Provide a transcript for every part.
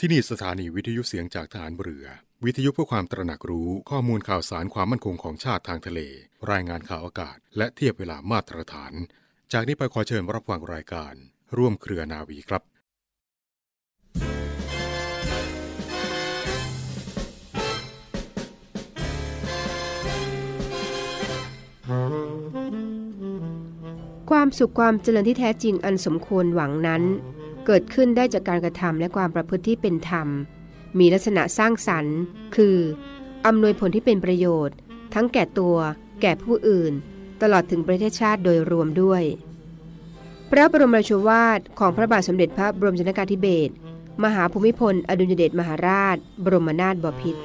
ที่นี่สถานีวิทยุเสียงจากฐานเรือ วิทยุเพื่อความตระหนักรู้ข้อมูลข่าวสารความมั่นคงของชาติทางทะเล รายงานข่าวอากาศ และเทียบเวลามาตรฐาน จากนี้ไปขอเชิญรับฟังรายการ ร่วมเครือนาวีครับความสุขความเจริญที่แท้จริงอันสมควรหวังนั้น เกิดขึ้นได้จากการกระทำและความประพฤติที่เป็นธรรม มีลักษณะสร้างสรรค์ คืออำนวยผลที่เป็นประโยชน์ ทั้งแก่ตัว แก่ผู้อื่น ตลอดถึงประเทศชาติโดยรวมด้วย พระบรมราชวาทของพระบาทสมเด็จพระบรมชนกาธิเบศรมหาภูมิพล อดุลยเดชมหาราช บรมนาถบพิตร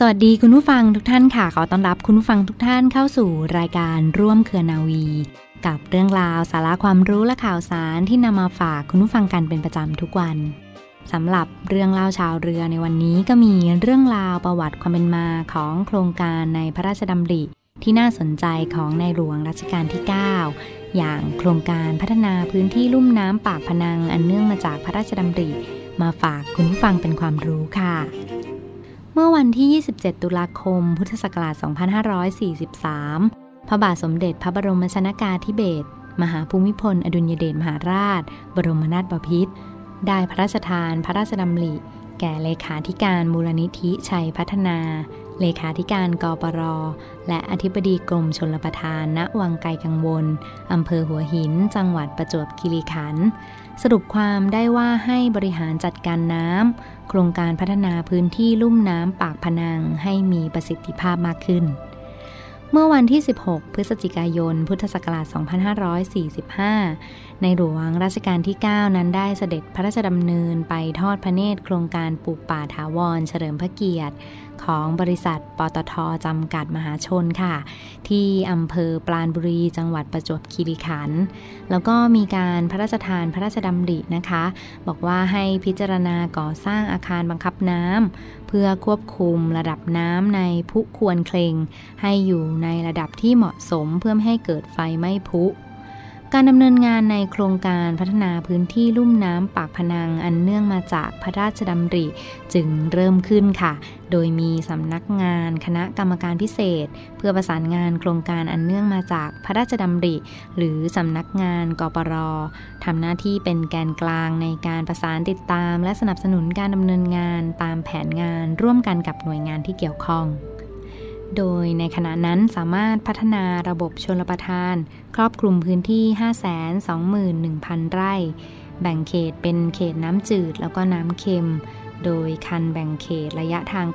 สวัสดีคุณผู้ฟังทุกท่านค่ะ ขอต้อนรับคุณผู้ฟังทุกท่านเข้าสู่รายการร่วมเครือนาวี กับเรื่องราวสาระความรู้และข่าวสารที่นำมาฝากคุณผู้ฟังกันเป็นประจำทุกวันสำหรับเรื่องเล่าชาวเรือในวันนี้ก็มีเรื่องราวประวัติความเป็นมาของโครงการในพระราชดำริ ที่น่าสนใจของในหลวงรัชกาลที่ 9 อย่างโครงการพัฒนาพื้นที่ลุ่มน้ำปากพนังอันเนื่องมาจากพระราชดำริ มาฝากคุณผู้ฟังเป็นความรู้ค่ะ มื่อวันที่ 27 ตุลาคม พุทธศักราช 2543 พระบาทสมเด็จพระบรมชนากาธิเบศรมหาภูมิพล อดุลยเดชมหาราช บรมนาถบพิตรได้พระราชทานพระราชดำริ แก่เลขาธิการมูลนิธิชัยพัฒนา เลขาธิการกปร และอธิบดีกรมชลประทาน ณ วังไกลกังวล อำเภอหัวหิน จังหวัดประจวบคีรีขันธ์ สรุปความได้ว่าให้บริหารจัดการน้ำ โครงการพัฒนาพื้นที่ลุ่มน้ำปากพนังให้มีประสิทธิภาพมากขึ้น เมื่อวันที่ 16 พฤศจิกายน พุทธศักราช 2545 ในหลวงรัชกาลที่ 9 นั้นได้เสด็จพระราชดำเนินไปทอดพระเนตรโครงการปลูกป่าถาวร เฉลิมพระเกียรติ ของบริษัทปตทจำกัดมหาชนค่ะ ที่อำเภอปราณบุรีจังหวัดประจวบคีรีขันธ์แล้วก็มีการพระราชทานพระราชดำรินะคะ บอกว่าให้พิจารณาก่อสร้างอาคารบังคับน้ำเพื่อควบคุมระดับน้ำในพุควรเคลงให้อยู่ในระดับที่เหมาะสมเพื่อไม่ให้เกิดไฟไหม้พุ การดำเนินงานในโครงการพัฒนาพื้นที่ลุ่มน้ำปากพนังอันเนื่องมาจากพระราชดำริจึงเริ่มขึ้นค่ะ โดยมีสำนักงานคณะกรรมการพิเศษ เพื่อประสานงานโครงการอันเนื่องมาจากพระราชดำริ หรือสำนักงานกปรทำหน้าที่เป็นแกนกลางในการประสานติดตาม และสนับสนุนการดำเนินงานตามแผนงานร่วมกันกับหน่วยงานที่เกี่ยวข้อง โดยในขณะนั้นสามารถพัฒนาระบบชลประทาน ครอบคลุมพื้นที่ 521,000 ไร่ แบ่งเขตเป็นเขตน้ำจืดแล้วก็น้ำเค็ม โดยคันแบ่งเขตระยะทาง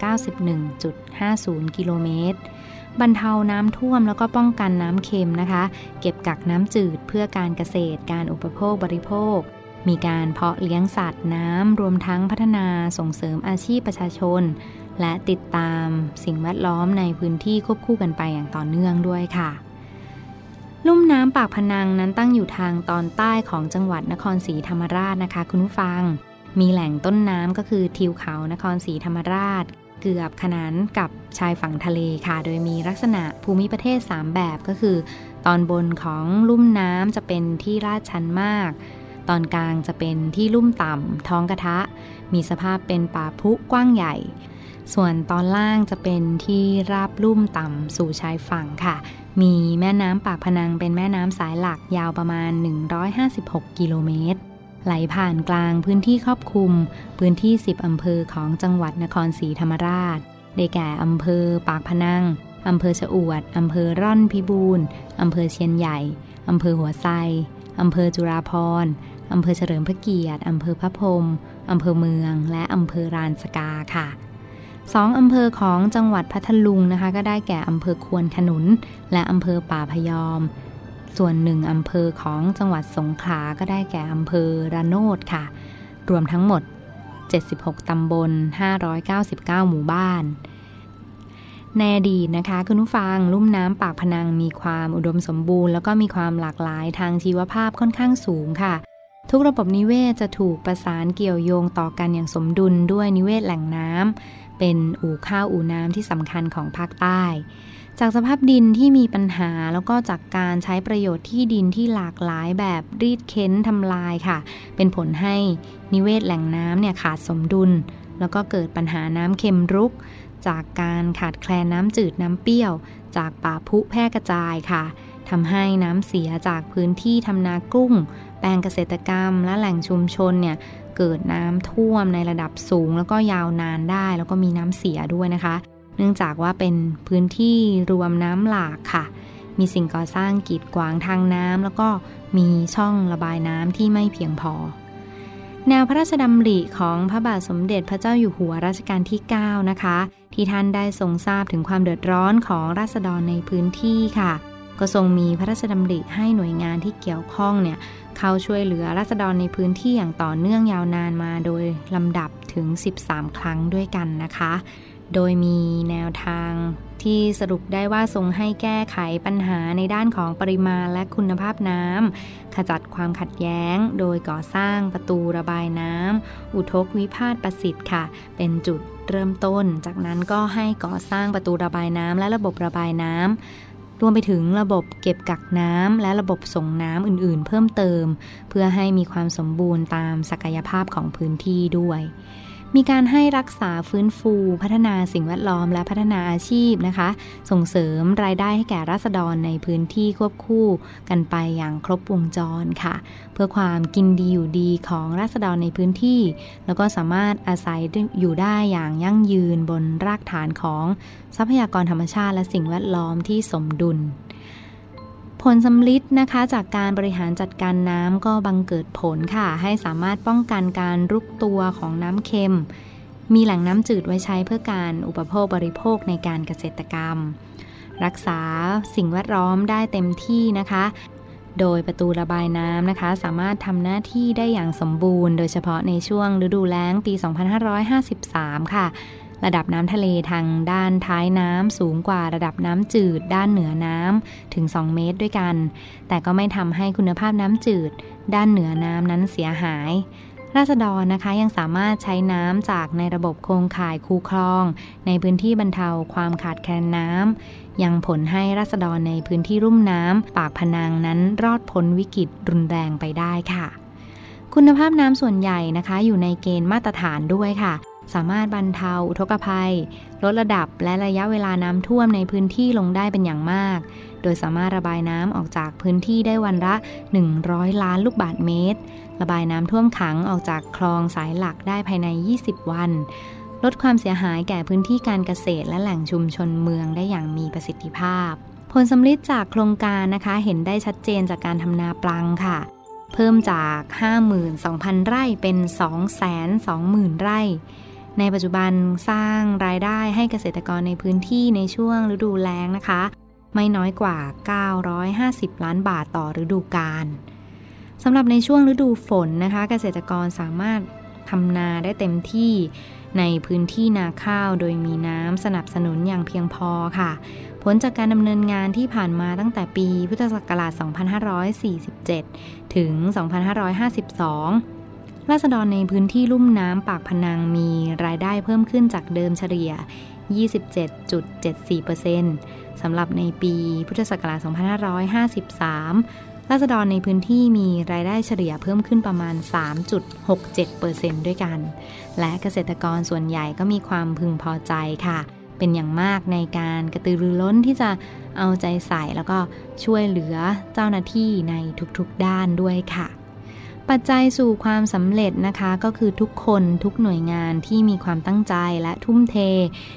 91.50 กิโลเมตร บรรเทาน้ำท่วมแล้วก็ป้องกันน้ำเค็มนะคะ เก็บกักน้ำจืดเพื่อการเกษตร การอุปโภคบริโภคมีการเพาะเลี้ยงสัตว์น้ำ รวมทั้งพัฒนาส่งเสริมอาชีพประชาชน และติดตามสิ่งแวดล้อมในพื้นที่ควบคู่กันไปอย่างต่อเนื่องด้วยค่ะ ลุ่มน้ำปากพนังนั้นตั้งอยู่ทางตอนใต้ของจังหวัดนครศรีธรรมราชนะคะ คุณผู้ฟัง มีแหล่งต้นน้ำก็คือทิวเขานครศรีธรรมราช เกือบขนานกับชายฝั่งทะเลค่ะ โดยมีลักษณะภูมิประเทศ 3 แบบก็คือ ตอนบนของลุ่มน้ำจะเป็นที่ลาดชันมากตอนกลางจะเป็นที่ลุ่มต่ำท้องกระทะ มีสภาพเป็นป่าพุกว้างใหญ่ ส่วนตอนล่างจะเป็นที่ราบลุ่มต่ำสู่ชายฝั่งค่ะ มีแม่น้ำปากพนังเป็นแม่น้ำสายหลักยาวประมาณ 156 กิโลเมตร ไหลผ่านกลางพื้นที่ครอบคลุม พื้นที่ 10 อำเภอของจังหวัดนครศรีธรรมราช ได้แก่อำเภอปากพนังอำเภอชะอวด อำเภอร่อนพิบูรณ์อำเภอเชียนใหญ่ อำเภอหัวไซอำเภอจุฬาภรอำเภอเฉลิมพระเกียรติ อำเภอพระพรมอำเภอเมือง และอำเภอรานสกาค่ะ สองอำเภอของจังหวัดพัทลุงนะคะ ก็ได้แก่อำเภอควนขนุน และอำเภอป่าพยอม ส่วนหนึ่งอำเภอของจังหวัดสงขลาก็ได้แก่อำเภอระโนดค่ะ รวมทั้งหมด 76 ตำบล 599 หมู่บ้านในอดีตนะคะคุณผู้ฟังลุ่มน้ำปากพนังมีความอุดมสมบูรณ์แล้วก็มีความหลากหลายทางชีวภาพค่อนข้างสูงค่ะ ทุกระบบนิเวศจะถูกประสานเกี่ยวโยงต่อกันอย่างสมดุลด้วยนิเวศแหล่งน้ำ เป็นอู่ข้าวอู่น้ำที่สำคัญของภาคใต้ จากสภาพดินที่มีปัญหาแล้วก็จากการใช้ประโยชน์ที่ดินที่หลากหลายแบบรีดเค้นทำลายค่ะ เป็นผลให้นิเวศแหล่งน้ำเนี่ยขาดสมดุล แล้วก็เกิดปัญหาน้ำเค็มรุก จากการขาดแคลนน้ำจืดน้ำเปรี้ยว จากป่าพุแพร่กระจายค่ะทำให้น้ำเสียจากพื้นที่ทำนากุ้ง แปลงเกษตรกรรม และแหล่งชุมชนเนี่ยเกิดน้ำท่วมในระดับสูง แล้วก็ยาวนานได้ แล้วก็มีน้ำเสียด้วยนะคะ เนื่องจากว่าเป็นพื้นที่รวมน้ำหลากค่ะ มีสิ่งก่อสร้างกีดขวางทางน้ำแล้วก็มีช่องระบายน้ำที่ไม่เพียงพอ แนวพระราชดำริของพระบาทสมเด็จพระเจ้าอยู่หัวรัชกาลที่ 9 นะคะ ที่ท่านได้ทรงทราบถึงความเดือดร้อนของราษฎรในพื้นที่ค่ะ ก็ทรงมีพระราชดำริให้หน่วยงานที่เกี่ยวข้องเนี่ย เข้าช่วยเหลือราษฎรในพื้นที่อย่างต่อเนื่องยาวนานมาโดยลำดับถึง 13 ครั้งด้วยกันนะคะ โดยมีแนวทางที่สรุปได้ว่าทรงให้แก้ไขปัญหาในด้านของปริมาณและคุณภาพน้ำขจัดความขัดแย้ง โดยก่อสร้างประตูระบายน้ำอุทกวิพาทประสิทธิ์ค่ะ เป็นจุดเริ่มต้น จากนั้นก็ให้ก่อสร้างประตูระบายน้ำและระบบระบายน้ำ รวมไปถึงระบบเก็บกักน้ำและระบบส่งน้ำอื่นๆ เพิ่มเติม เพื่อให้มีความสมบูรณ์ตามศักยภาพของพื้นที่ด้วย มีการให้รักษาฟื้นฟูพัฒนาสิ่งแวดล้อมและพัฒนาอาชีพนะคะ ส่งเสริมรายได้ให้แก่ราษฎรในพื้นที่ควบคู่กันไปอย่างครบวงจรค่ะ เพื่อความกินดีอยู่ดีของราษฎรในพื้นที่ แล้วก็สามารถอาศัยอยู่ได้อย่างยั่งยืนบนรากฐานของทรัพยากรธรรมชาติและสิ่งแวดล้อมที่สมดุล ผลสำลิดนะคะจากการบริหารจัดการน้ำก็บังเกิดผลค่ะ ให้สามารถป้องกันการรุกตัวของน้ำเค็ม มีแหล่งน้ำจืดไว้ใช้เพื่อการอุปโภคบริโภคในการเกษตรกรรม รักษาสิ่งแวดล้อมได้เต็มที่นะคะ โดยประตูระบายน้ำนะคะ สามารถทำหน้าที่ได้อย่างสมบูรณ์ โดยเฉพาะในช่วงฤดูแล้งปี 2553 ค่ะ ระดับน้ำทะเลทางด้านท้ายน้ำสูงกว่าระดับน้ำจืด ด้านเหนือน้ำถึง 2 เมตรด้วยกัน แต่ก็ไม่ทำให้คุณภาพน้ำจืด ด้านเหนือน้ำนั้นเสียหายราษฎรนะคะยังสามารถใช้น้ำจากในระบบโครงข่ายคูคลอง ในพื้นที่บรรเทาความขาดแคลนน้ำยังผลให้ราษฎรในพื้นที่รุ่มน้ำปากพนังนั้นรอดพ้นวิกฤตรุนแรงไปได้ค่ะ คุณภาพน้ำส่วนใหญ่นะคะ อยู่ในเกณฑ์มาตรฐานด้วยค่ะ สามารถบรรเทาอุทกภัย ลดระดับและระยะเวลาน้ำท่วมในพื้นที่ลงได้เป็นอย่างมาก โดยสามารถระบายน้ำออกจากพื้นที่ได้วันละ 100 ล้านลูกบาศก์เมตร ระบายน้ำท่วมขังออกจากคลองสายหลักได้ภายใน 20 วัน ลดความเสียหายแก่พื้นที่การเกษตรและแหล่งชุมชนเมืองได้อย่างมีประสิทธิภาพ ผลสำลิดจากโครงการนะคะเห็นได้ชัดเจนจากการทำนาปลังค่ะเพิ่มจาก 52,000 ไร่เป็น 220,000 ไร่ ในปัจจุบันสร้างรายได้ให้เกษตรกรในพื้นที่ในช่วงฤดูแล้งนะคะ ไม่น้อยกว่า 950 ล้านบาทต่อฤดูกาลสำหรับในช่วงฤดูฝนนะคะ เกษตรกรสามารถทำนาได้เต็มที่ในพื้นที่นาข้าวโดยมีน้ำสนับสนุนอย่างเพียงพอค่ะ ผลจากการดำเนินงานที่ผ่านมาตั้งแต่ปีพุทธศักราช 2547 ถึง 2552 ราษฎรในพื้นที่ลุ่มน้ำปากพนังมีรายได้เพิ่มขึ้นจากเดิมเฉลี่ย 27.74%สำหรับในปีพุทธศักราช 2553 ราษฎรในพื้นที่มีรายได้เฉลี่ยเพิ่มขึ้นประมาณ 3.67%ด้วยกัน และเกษตรกรส่วนใหญ่ก็มีความพึงพอใจค่ะ เป็นอย่างมากในการกระตือรือร้นที่จะเอาใจใส่แล้วก็ช่วยเหลือเจ้าหน้าที่ในทุกๆด้านด้วยค่ะ ปัจจัยสู่ความสำเร็จนะคะก็คือทุกคนทุกหน่วยงานที่มีความตั้งใจและทุ่มเท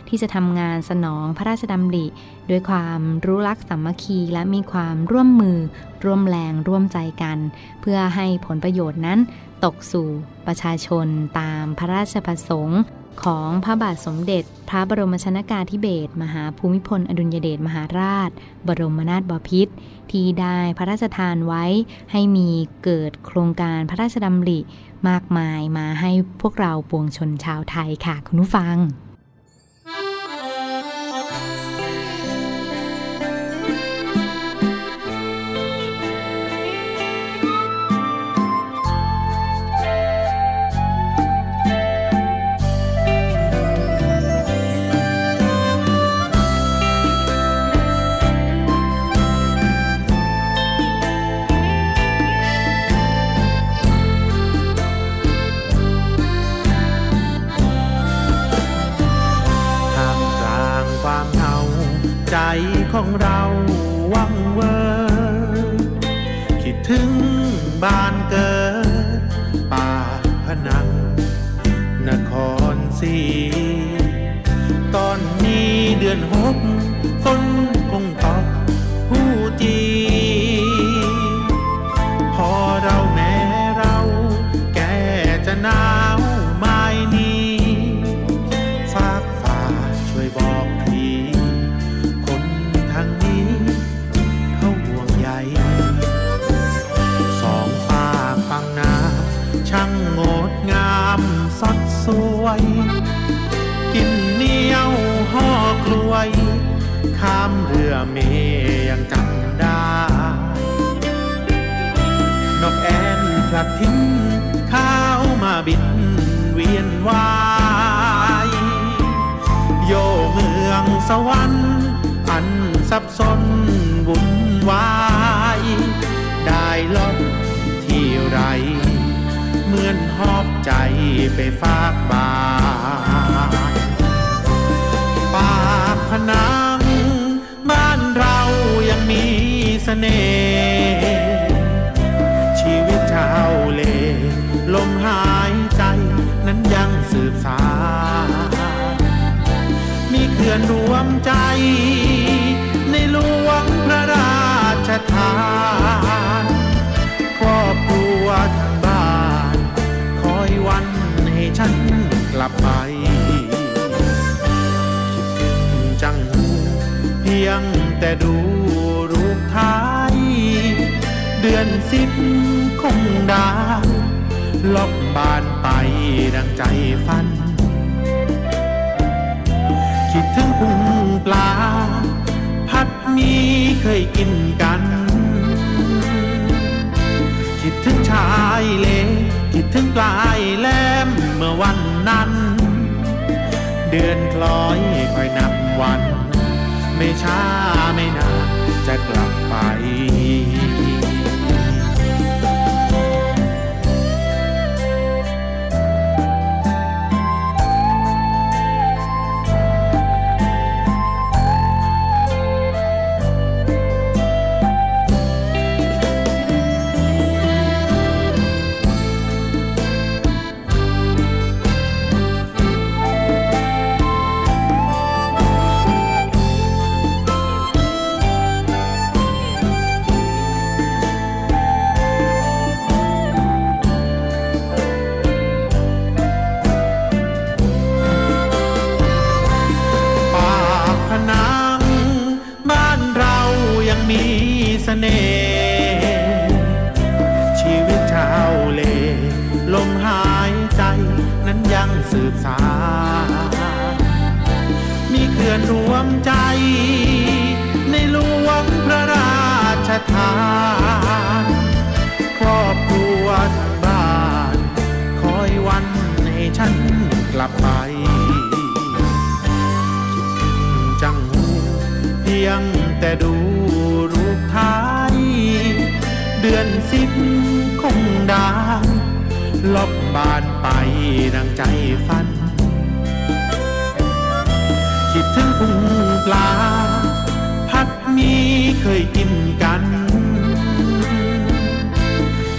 ที่จะทำงานสนองพระราชดำริ ด้วยความรู้รักสามัคคีและมีความร่วมมือ ร่วมแรงร่วมใจกัน เพื่อให้ผลประโยชน์นั้นตกสู่ประชาชนตามพระราชประสงค์ ของพระบาทสมเด็จ พระบรมชนากาธิเบศรมหาภูมิพล อดุลยเดชมหาราช บรมนาถบพิตรที่ได้พระราชทานไว้ให้มีเกิดโครงการพระราชดำริมากมายมาให้พวกเราปวงชนชาวไทยค่ะคุณผู้ฟังของ ดืามเรือเมยังจำได้ นกแอนพลัดทิ้งข้าวมาบินเวียนวายโยเมืองสวรรค์อันสับสนวุ่นวายได้ลดที่ไร เหมือนหอบใจไปฝากบ้า ชีวิตชาวเล ลมหายใจนั้นยังสืบสานมีเขื่อนรวมใจ ในหลวงพระราชทานครอบครัวทางบ้าน คอยวันให้ฉันกลับไปคิดถึงจังหูเพียงแต่ดู สิบคงด้ลบบบานไปดังใจฝัน คิดถึงพุงปลา พัดมีเคยกินกัน คิดถึงชายเล คิดถึงปลายแหลมเมื่อวันนั้น เดือนคล้อยคอยนับวัน ไม่ช้าไม่นานจะกลับไป ดังใจฝัน คิดถึงพุงปลา พัดมีเคยกินกัน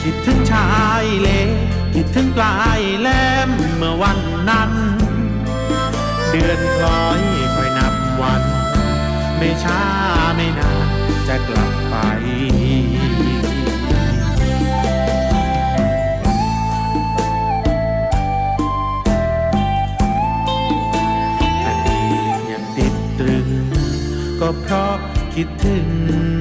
คิดถึงชายเลคิดถึงปลายแหลมเมื่อวันนั้น เดือนคล้อยคอยนับวัน ไม่ช้าไม่นานจะกลับไป ก็เพราะคิดถึง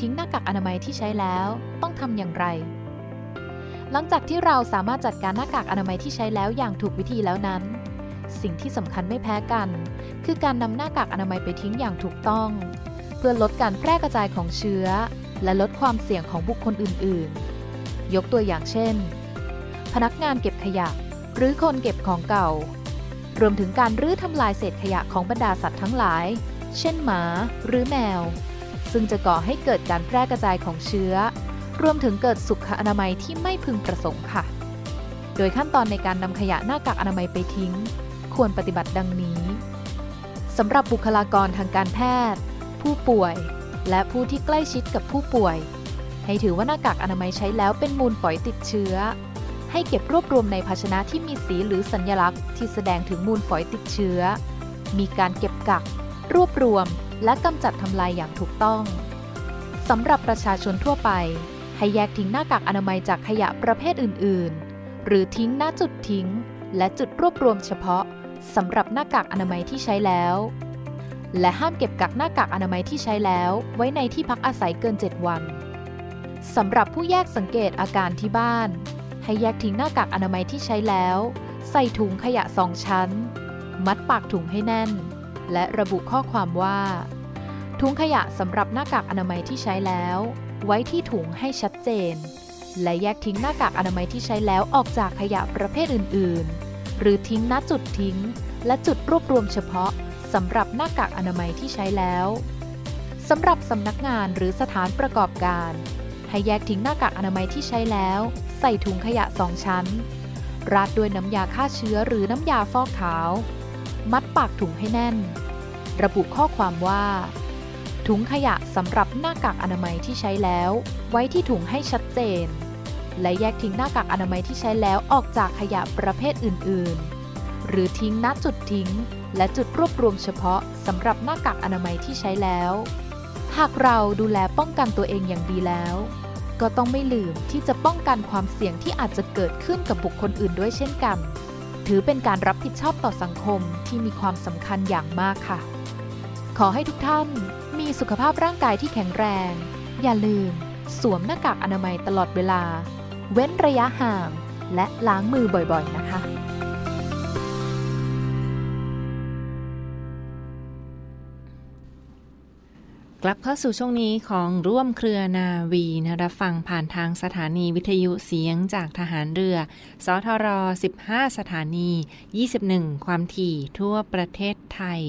ทิ้งหน้ากากอนามัยที่ใช้แล้ว ต้องทำอย่างไร หลังจากที่เราสามารถจัดการหน้ากากอนามัยที่ใช้แล้วอย่างถูกวิธีแล้วนั้น สิ่งที่สำคัญไม่แพ้กัน คือการนำหน้ากากอนามัยไปทิ้งอย่างถูกต้อง เพื่อลดการแพร่กระจายของเชื้อ และลดความเสี่ยงของบุคคลอื่น ๆ ยกตัวอย่างเช่น พนักงานเก็บขยะ หรือคนเก็บของเก่า รวมถึงการรื้อทำลายเศษขยะของบรรดาสัตว์ทั้งหลาย เช่นหมา หรือแมว ซึ่งจะก่อให้เกิดการแพร่กระจายของเชื้อ รวมถึงเกิดสุขอนามัยที่ไม่พึงประสงค์ค่ะ โดยขั้นตอนในการนำขยะหน้ากากอนามัยไปทิ้ง ควรปฏิบัติดังนี้สำหรับบุคลากรทางการแพทย์ ผู้ป่วย และผู้ที่ใกล้ชิดกับผู้ป่วย ให้ถือว่าหน้ากากอนามัยใช้แล้วเป็นมูลฝอยติดเชื้อ ให้เก็บรวบรวมในภาชนะที่มีสีหรือสัญลักษณ์ที่แสดงถึงมูลฝอยติดเชื้อ มีการเก็บกัก รวบรวม และกำจัดทำลายอย่างถูกต้องสำหรับประชาชนทั่วไป ให้แยกทิ้งหน้ากากอนามัยจากขยะประเภทอื่น ๆ หรือทิ้งหน้าจุดทิ้ง และจุดรวบรวมเฉพาะสำหรับหน้ากากอนามัยที่ใช้แล้ว และห้ามเก็บกักหน้ากากอนามัยที่ใช้แล้วไว้ในที่พักอาศัยเกิน 7 วันสำหรับผู้แยกสังเกตอาการที่บ้าน ให้แยกทิ้งหน้ากากอนามัยที่ใช้แล้ว ใส่ถุงขยะสองชั้น มัดปากถุงให้แน่น และระบุข้อความว่า ถุงขยะสำหรับหน้ากากอนามัยที่ใช้แล้ว ไว้ที่ถุงให้ชัดเจน และแยกทิ้งหน้ากากอนามัยที่ใช้แล้วออกจากขยะประเภทอื่น ๆ หรือทิ้งณจุดทิ้ง และจุดรวบรวมเฉพาะสำหรับหน้ากากอนามัยที่ใช้แล้วสำหรับสำนักงานหรือสถานประกอบการ ให้แยกทิ้งหน้ากากอนามัยที่ใช้แล้ว ใส่ถุงขยะสองชั้น ราดด้วยน้ำยาฆ่าเชื้อหรือน้ำยาฟอกขาว มัดปากถุงให้แน่น ระบุข้อความว่า ถุงขยะสำหรับหน้ากากอนามัยที่ใช้แล้ว ไว้ที่ถุงให้ชัดเจน และแยกทิ้งหน้ากากอนามัยที่ใช้แล้วออกจากขยะประเภทอื่น ๆ หรือทิ้งณจุดทิ้ง และจุดรวบรวมเฉพาะสำหรับหน้ากากอนามัยที่ใช้แล้ว หากเราดูแลป้องกันตัวเองอย่างดีแล้ว ก็ต้องไม่ลืมที่จะป้องกันความเสี่ยงที่อาจจะเกิดขึ้นกับบุคคลอื่นด้วยเช่นกัน ถือเป็นการรับผิดชอบต่อสังคมที่มีความสำคัญอย่างมากค่ะ ขอให้ทุกท่านมีสุขภาพร่างกายที่แข็งแรง อย่าลืม สวมหน้ากากอนามัยตลอดเวลา เว้นระยะห่าง และล้างมือบ่อยๆ นะคะ กลับเข้าสู่ช่วงนี้ของร่วมเครือนาวีนะรับฟังผ่านทางสถานีวิทยุเสียงจากทหารเรือ สทร 15 สถานี 21 ความถี่ทั่วประเทศไทย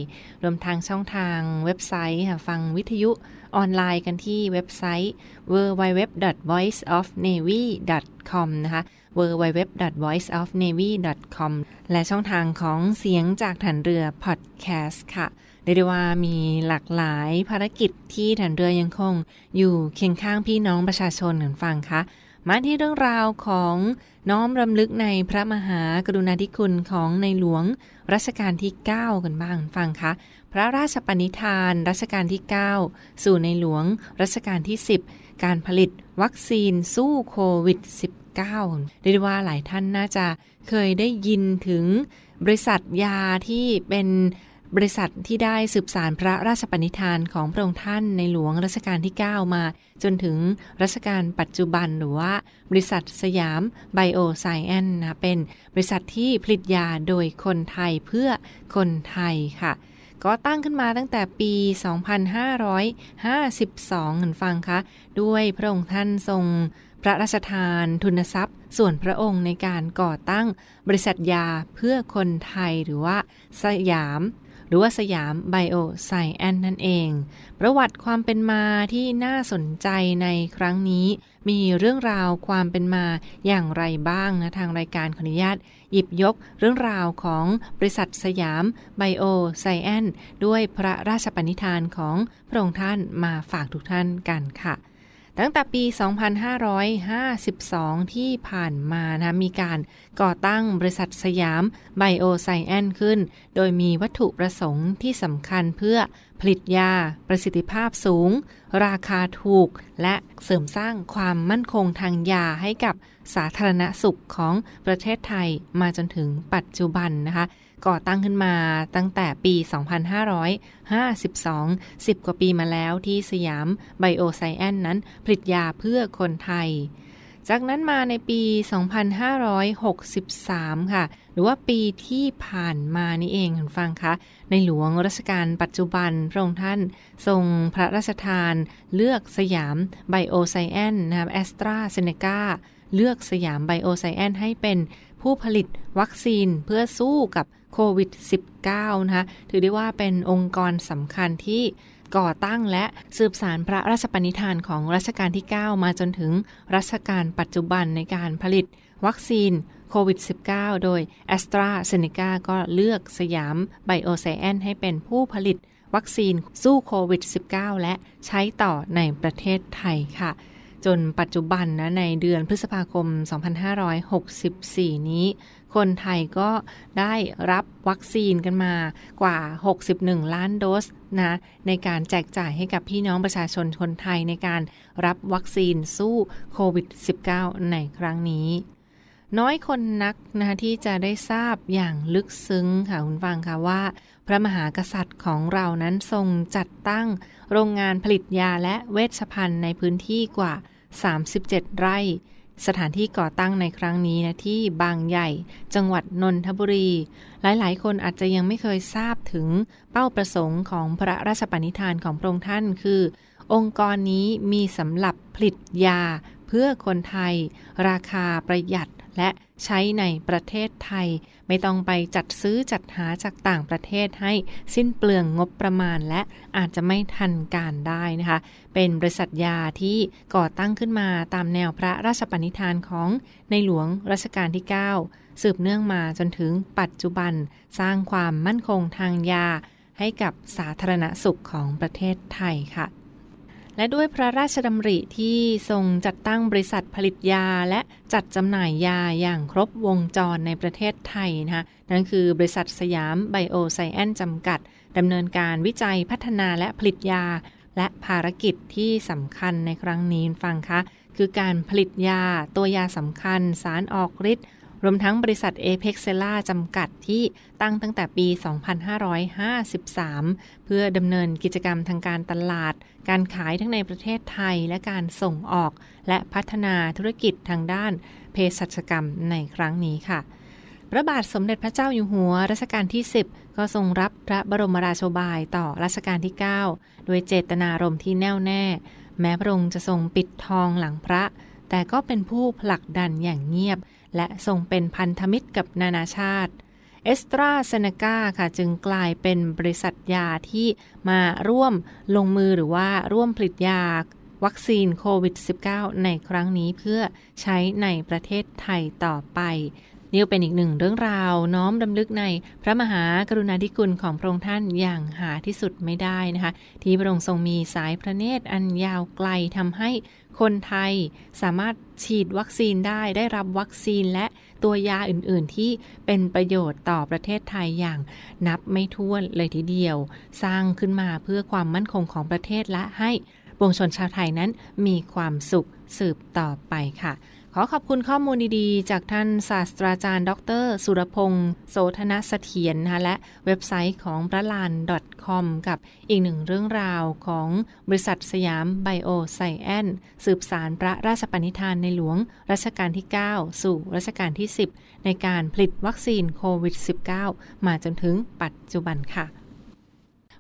รวมทางช่องทางเว็บไซต์ฟังวิทยุออนไลน์กันที่เว็บไซต์ www.voiceofnavy.com นะคะ www.voiceofnavy.com และช่องทางของเสียงจากฐานเรือพอดแคสต์ค่ะเรียกได้ว่ามีหลากหลายภารกิจที่ฐานเรือยังคง อยู่เคียงข้างพี่น้องประชาชนเหมือนฟังคะมาที่เรื่องราวของน้อมรำลึกในพระมหากรุณาธิคุณของในหลวงรัชกาลที่ 9 กันบ้างฟังคะพระราชปณิธานรัชกาลที่ 9 สู่ในหลวงรัชกาลที่ 10 การผลิตวัคซีนสู้โควิด -19 เรียกว่าหลายท่านน่าจะเคยได้ยินถึงบริษัทยาที่เป็นบริษัทที่ได้สืบสารพระราชปณิธานของพระองค์ท่านในหลวงรัชกาลที่ 9 มา จนถึงรัชกาลปัจจุบันหรือว่า บริษัทสยามไบโอไซแอนนะเป็นบริษัทที่ผลิตยาโดยคนไทยเพื่อคนไทยค่ะ ก็ตั้งขึ้นมาตั้งแต่ปี 2552 เห็นฟังคะ ด้วยพระองค์ท่านทรง พระราชทานทุนทรัพย์ ส่วนพระองค์ในการก่อตั้งบริษัทยาเพื่อคนไทยหรือว่าสยาม หรือว่าสยามไบโอไซแอนนั่นเอง ประวัติความเป็นมาที่น่าสนใจในครั้งนี้ มีเรื่องราวความเป็นมาอย่างไรบ้างนะทางรายการขออนุญาตหยิบยกเรื่องราวของบริษัทสยามไบโอไซแอนด้วยพระราชปณิธานของพระองค์ท่านมาฝากทุกท่านกันค่ะ ตั้งแต่ปี 2552 ที่ผ่านมานะมีการก่อตั้งบริษัทสยามไบโอไซแอนขึ้น โดยมีวัตถุประสงค์ที่สำคัญเพื่อผลิตยา ประสิทธิภาพสูง ราคาถูก และเสริมสร้างความมั่นคงทางยาให้กับสาธารณสุขของประเทศไทยมาจนถึงปัจจุบันนะคะ ก่อตั้งขึ้นมาตั้งแต่ปี 2552 10 กว่าปีมาแล้วที่สยามไบโอไซแอนนั้นผลิตยาเพื่อคนไทย จากนั้นมาในปี 2563 ค่ะ หรือว่าปีที่ผ่านมานี่เองคุณฟังคะ ในหลวงรัชกาลปัจจุบันพระองค์ท่านทรงพระราชทาน เลือกสยามไบโอไซแอนนะครับแอสตราเซเนกาเลือกสยามไบโอไซเอนซ์ให้เป็นผู้ผลิตวัคซีนเพื่อสู้กับ โควิด -19 นะคะถือได้ว่าเป็นองค์กรสำคัญที่ก่อตั้งและสืบสานพระราชปณิธานของรัชกาลที่ 9 มาจนถึงรัชกาลปัจจุบันในการผลิตวัคซีนโควิด -19 โดย AstraZeneca ก็เลือกสยามไบโอไซเอนซ์ให้เป็นผู้ผลิตวัคซีนสู้โควิด -19 และใช้ต่อในประเทศไทยค่ะ จนปัจจุบันนะในเดือนพฤษภาคม 2564 นี้ คนไทยก็ได้รับวัคซีนกันมากว่า 61 ล้านโดสนะในการแจกจ่ายให้กับพี่น้องประชาชนคนไทยในการรับวัคซีนสู้โควิด -19 ในครั้งนี้น้อยคนนักนะที่จะได้ทราบอย่างลึกซึ้งค่ะคุณฟังค่ะว่า พระมหากษัตริย์ของเรานั้นทรงจัดตั้งโรงงานผลิตยาและเวชภัณฑ์ในพื้นที่กว่า 37 ไร่ สถานที่ก่อตั้งในครั้งนี้นะที่บางใหญ่ จังหวัดนนทบุรี หลายๆ คนอาจจะยังไม่เคยทราบถึงเป้าประสงค์ของพระราชปณิธานของพระองค์ท่านคือ องค์กรนี้มีสำหรับผลิตยา เพื่อคนไทย ราคาประหยัด และใช้ในประเทศไทย ไม่ต้องไปจัดซื้อจัดหาจากต่างประเทศให้สิ้นเปลืองงบประมาณและอาจจะไม่ทันการได้นะคะ เป็นบริษัทยาที่ก่อตั้งขึ้นมาตามแนวพระราชปณิธานของในหลวงรัชกาลที่ 9 สืบเนื่องมาจนถึงปัจจุบันสร้างความมั่นคงทางยาให้กับสาธารณสุขของประเทศไทยค่ะ และด้วยพระราชดำริที่ทรงจัดตั้งบริษัทผลิตยาและจัดจำหน่ายยาอย่างครบวงจรในประเทศไทยนะคะนั่นคือบริษัทสยามไบโอไซแอนจำกัดดำเนินการวิจัยพัฒนาและผลิตยา และภารกิจที่สำคัญในครั้งนี้ฟังคะ คือการผลิตยา ตัวยาสำคัญ สารออกฤทธิ์ รวมทั้งบริษัท Apex c e l l a จำกัดที่ตั้งตั้งแต่ปี 2553 เพื่อดำเนินกิจกรรมทางการตลาด การขายทั้งในประเทศไทยและการส่งออก และพัฒนาธุรกิจทางด้านเภสัชกรรมในครั้งนี้ค่ะ พระบาทสมเด็จพระเจ้าอยู่หัวรัชกาลที่ 10 ก็ทรงรับพระบรมราโชบายต่อรัชกาลที่ 9 โดยเจตนารมณ์ที่แน่วแน่ แม้พระองค์จะทรงปิดทองหลังพระ แต่ก็เป็นผู้ผลักดันอย่างเงียบ และทรงเป็นพันธมิตรกับนานาชาติเอสตราเซเนกาค่ะจึงกลายเป็นบริษัทยาที่มาร่วมลงมือหรือว่าร่วมผลิตยาวัคซีนโควิด -19 ในครั้งนี้เพื่อใช้ในประเทศไทยต่อไป นี่เป็นอีกหนึ่งเรื่องราวน้อมดำลึกในพระมหากรุณาธิคุณของพระองค์ท่านอย่างหาที่สุดไม่ได้นะคะ ที่พระองค์ทรงมีสายพระเนตรอันยาวไกลทำให้ คนไทยสามารถฉีดวัคซีนได้ได้รับวัคซีนและตัวยาอื่นๆ ที่เป็นประโยชน์ต่อประเทศไทยอย่างนับไม่ถ้วนเลยทีเดียว สร้างขึ้นมาเพื่อความมั่นคงของประเทศและให้ปวงชนชาวไทยนั้นมีความสุขสืบต่อไปค่ะ ขอขอบคุณข้อมูลดีๆ จากท่านศาสตราจารย์ ดร สุรพงศ์โสธนเสถียรนะคะและเว็บไซต์ของพระลาน .com กับอีกหนึ่งเรื่องราวของบริษัทสยามไบโอไซแอนสืบสารพระราชปณิธานในหลวงรัชกาลที่ 9 สู่รัชกาลที่ 10 ในการผลิตวัคซีนโควิด -19 มาจนถึงปัจจุบันค่ะ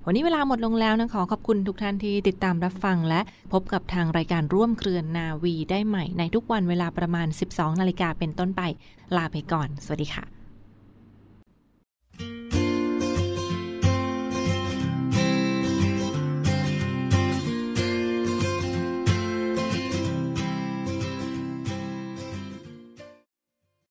วันนี้เวลาหมดลงแล้วนะขอขอบคุณทุกท่านที่ติดตามรับฟัง และพบกับทางรายการร่วมเครือนนาวีได้ใหม่ในทุกวันเวลาประมาณ 12 นาฬิกาเป็นต้นไป ลาไปก่อน สวัสดีค่ะ